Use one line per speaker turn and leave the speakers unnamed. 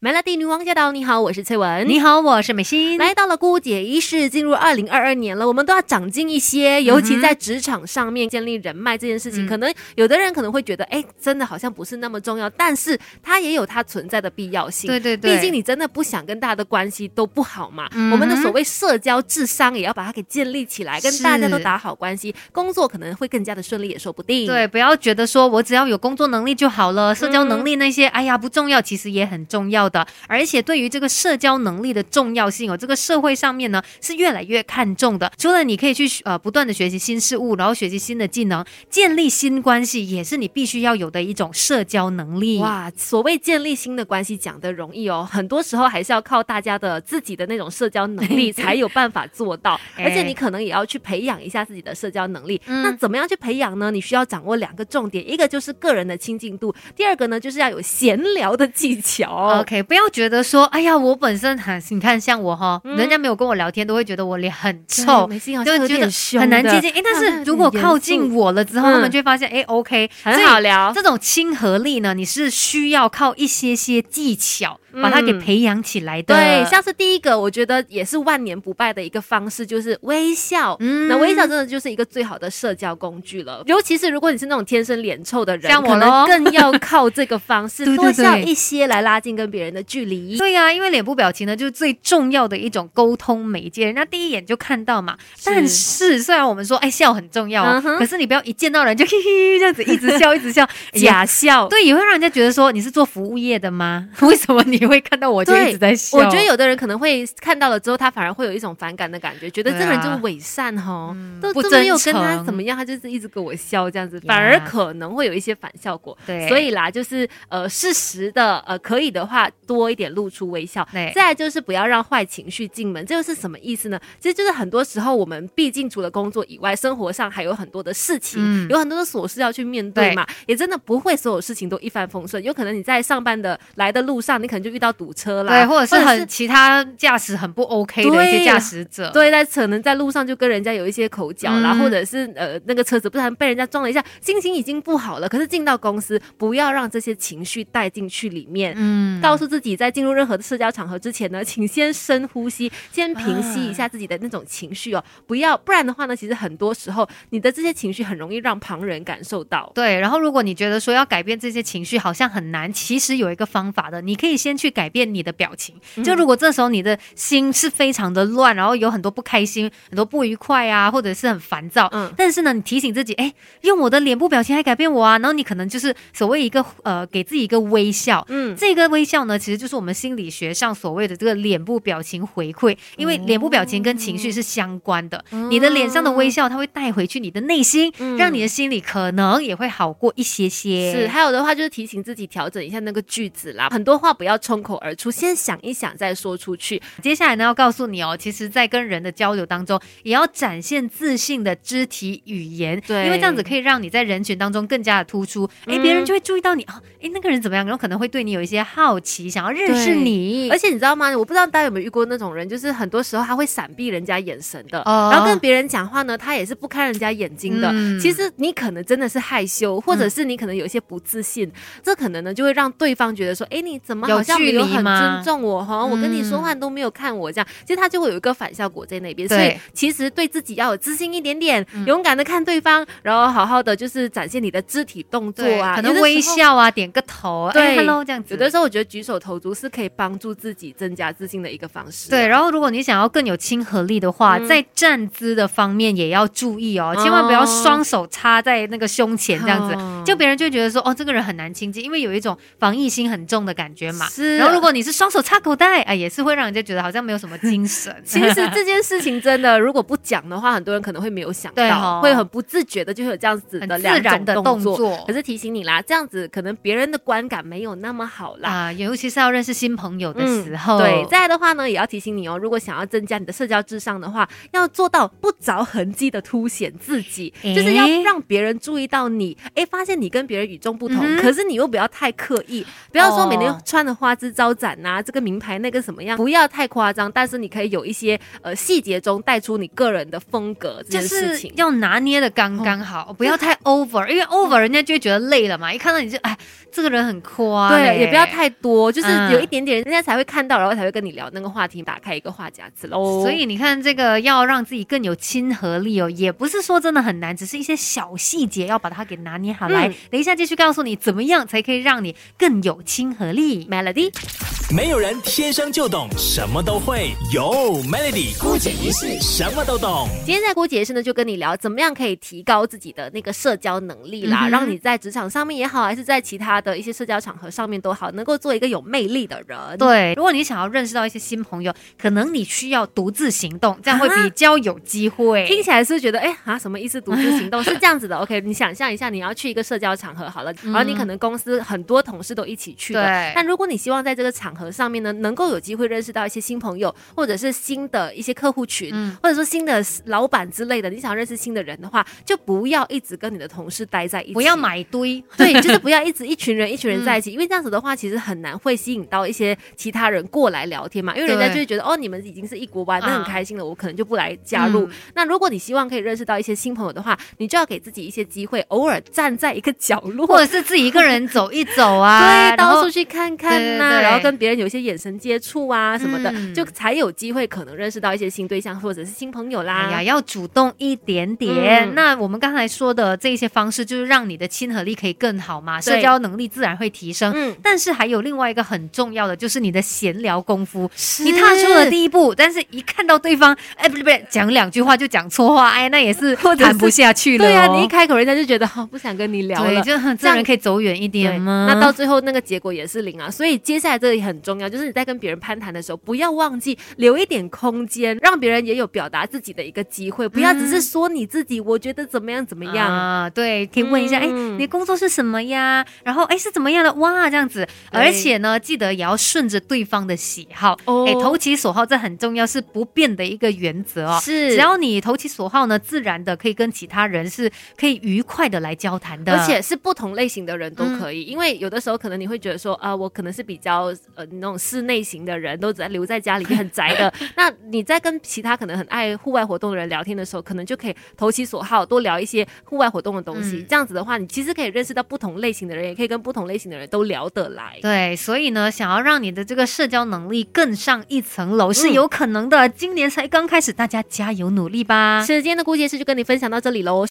Melody 女王驾到！你好，我是翠文。
你好，我是美心。
来到了姑姐仪式，进入二零二二年了，我们都要长进一些，尤其在职场上面建立人脉这件事情，可能有的人可能会觉得，哎，真的好像不是那么重要，但是它也有它存在的必要性。
对对对，
毕竟你真的不想跟大家的关系都不好嘛。我们的所谓社交智商也要把它给建立起来，跟大家都打好关系，工作可能会更加的顺利，也说不定。
对，不要觉得说我只要有工作能力就好了，社交能力那些，哎呀不重要，其实也很重要。的，而且对于这个社交能力的重要性哦，这个社会上面呢是越来越看重的。除了你可以去呃不断的学习新事物，然后学习新的技能，建立新关系，也是你必须要有的一种社交能力。
哇，所谓建立新的关系讲的容易哦，很多时候还是要靠大家的自己的那种社交能力 才有办法做到。而且你可能也要去培养一下自己的社交能力。那怎么样去培养呢？你需要掌握两个重点，一个就是个人的亲近度，第二个呢就是要有闲聊的技巧。
OK。不要觉得说，哎呀，我本身很，你看像我哈，人家没有跟我聊天，都会觉得我脸很臭，
就
觉得很难接近。哎，但是如果靠近我了之后，他们就会发现，哎，OK，
很好聊。
这种亲和力呢，你是需要靠一些些技巧。把它给培养起来的，
对，像是第一个，我觉得也是万年不败的一个方式，就是微笑。嗯，那微笑真的就是一个最好的社交工具了。尤其是如果你是那种天生脸臭的人，
像我
呢，更要靠这个方式 多笑一些来拉近跟别人的距离。
对呀，因为脸部表情呢，就是最重要的一种沟通媒介，人家第一眼就看到嘛。但是虽然我们说，哎，笑很重要啊，可是你不要一见到人就嘿嘿这样子一直笑一直笑，
假笑，
对，也会让人家觉得说你是做服务业的吗？为什么你会看到我就一直在笑？
我觉得有的人可能会看到了之后，他反而会有一种反感的感觉，觉得这个人就是伪善哈，都都没有跟他怎么样，他就是一直跟我笑这样子，反而可能会有一些反效果。
对，
所以啦，就是呃，适时的呃，可以的话多一点露出微笑。
对，
再就是不要让坏情绪进门，这又是什么意思呢？其实就是很多时候我们毕竟除了工作以外，生活上还有很多的事情，有很多的琐事要去面对嘛，也真的不会所有事情都一帆风顺，有可能你在上班的来的路上，你可能就遇到堵。车啦，
对，或者是很其他驾驶很不 OK 的一些驾驶者，
对，在可能在路上就跟人家有一些口角啦，或者是呃那个车子不然被人家撞了一下，心情已经不好了。可是进到公司，不要让这些情绪带进去里面，嗯，告诉自己在进入任何的社交场合之前呢，请先深呼吸，先平息一下自己的那种情绪哦，不要，不然的话呢，其实很多时候你的这些情绪很容易让旁人感受到。
对，然后如果你觉得说要改变这些情绪好像很难，其实有一个方法的，你可以先去改变。你的表情，就如果这时候你的心是非常的乱，然后有很多不开心、很多不愉快啊，或者是很烦躁，嗯，但是呢，你提醒自己，哎，用我的脸部表情来改变我啊，然后你可能就是所谓一个呃，给自己一个微笑，嗯，这个微笑呢，其实就是我们心理学上所谓的这个脸部表情回馈，因为脸部表情跟情绪是相关的，你的脸上的微笑，它会带回去你的内心，让你的心里可能也会好过一些些。
是，还有的话就是提醒自己调整一下那个句子啦，很多话不要冲口而。出先想一想再说出去。
接下来呢，要告诉你哦，其实，在跟人的交流当中，也要展现自信的肢体语言。
对，
因为这样子可以让你在人群当中更加的突出。哎，别人就会注意到你啊，哎，那个人怎么样？然后可能会对你有一些好奇，想要认识你。
而且你知道吗？我不知道大家有没有遇过那种人，就是很多时候他会闪避人家眼神的，然后跟别人讲话呢，他也是不看人家眼睛的。其实你可能真的是害羞，或者是你可能有一些不自信，这可能呢就会让对方觉得说，哎，你怎么好像没有很。尊重我哈，我跟你说话都没有看我这样，其实他就会有一个反效果在那边。所以其实对自己要有自信一点点，勇敢的看对方，然后好好的就是展现你的肢体动作啊，
可能微笑啊，点个头，对，hello 这样子。
有的时候我觉得举手投足是可以帮助自己增加自信的一个方式。
对，然后如果你想要更有亲和力的话，在站姿的方面也要注意哦，千万不要双手插在那个胸前这样子，就别人就觉得说哦，这个人很难亲近，因为有一种防疫心很重的感觉嘛。
是。
然后如果你是双手插口袋啊，也是会让人家觉得好像没有什么精神。
其实这件事情真的，如果不讲的话，很多人可能会没有想到，会很不自觉的就会有这样子的
自然的动作。
可是提醒你啦，这样子可能别人的观感没有那么好啦。
啊，尤其是要认识新朋友的时候。
对，再来的话呢，也要提醒你哦，如果想要增加你的社交智商的话，要做到不着痕迹的凸显自己，就是要让别人注意到你。哎，发现你跟别人与众不同，可是你又不要太刻意，不要说每天穿的花枝招展呐，这个名牌那个什么样，不要太夸张。但是你可以有一些呃细节中带出你个人的风格，这件事情
要拿捏的刚刚好，不要太 over，因为 over 人家就会觉得累了嘛。一看到你就哎，这个人很夸，
对，也不要太多，就是有一点点，人家才会看到，然后才会跟你聊那个话题，打开一个话匣子喽。
所以你看，这个要让自己更有亲和力哦，也不是说真的很难，只是一些小细节要把它给拿捏好。来，等一下继续告诉你怎么样才可以让你更有亲和力。
Melody，
没有人天生就懂什么都会，有 Melody 姑姐一式什么都懂。
今天在姑姐一世呢，就跟你聊怎么样可以提高自己的那个社交能力啦，让你在职场上面也好，还是在其他的一些社交场合上面都好，能够做一个有魅力的人。
对，如果你想要认识到一些新朋友，可能你需要独自行动，这样会比较有机会。
听起来是觉得哎啊，什么意思？独自行动是这样子的。OK，你想象一下，你要去一个社交场合好了，然后你可能公司很多同事都一起去的。但如果你希望在这个场合上面呢，能够有机会认识到一些新朋友，或者是新的一些客户群，或者说新的老板之类的，你想认识新的人的话，就不要一直跟你的同事待在一起，
不要买堆，
对，就是不要一直 一群人一群人在一起，因为这样子的话，其实很难会吸引到一些其他人过来聊天嘛，因为人家就会觉得哦，你们已经是一国班，那很开心了，我可能就不来加入。那如果你希望可以认识到一些新朋友的话，你就要给自己一些机会，偶尔站在一个角落，
或者是自己一个人走一走啊，
对，到处去看看呐，然后跟别人有一些眼神接触啊什么的，就才有机会可能认识到一些新对象或者是新朋友啦。
哎呀，要主动一点点。那我们刚才说的这些方式，就是让你的亲和力可以更好嘛，社交能力自然会提升。嗯，但是还有另外一个很重要的，就是你的闲聊功夫。你踏出了第一步，但是一看到对方，哎，不对不对，讲两句话就讲错话，哎，那也 是谈不下去了。
对啊，你一开口，人家就觉得好不想跟你聊了，
就这样人可以走远一点吗？
那到最后那个结果也是零啊。所以接下来这里很重要，就是你在跟别人攀谈的时候，不要忘记留一点空间，让别人也有表达自己的一个机会，不要只是说你自己，我觉得怎么样怎么样
啊？对，可以问一下，哎，你工作是什么呀？然后哎是怎么样的？哇，这样子，而且呢，记得也要顺着对方的喜好，哎，投其所好，这很重要，是不变的一个原则哦。
是，
只要你投其所好呢，自然的可以跟其他人是可以愉快的来交谈的，
而且是不同类型的人都可以，因为有的时候可能你会觉得说，啊，我可能是比较呃那种室内型的人，都只在留在家里很宅的。那你在跟其他可能很爱户外活动的人聊天的时候，可能就可以投其所好，多聊一些户外活动的东西。这样子的话，你其实可以认识到不同类型的人，也可以跟不同类型的人都聊得来。
对，所以呢，想要让你的这个社交能力更上一层楼是有可能的。今年才刚开始，大家加油努力吧！
是今天的顾杰师就跟你分享到这里喽。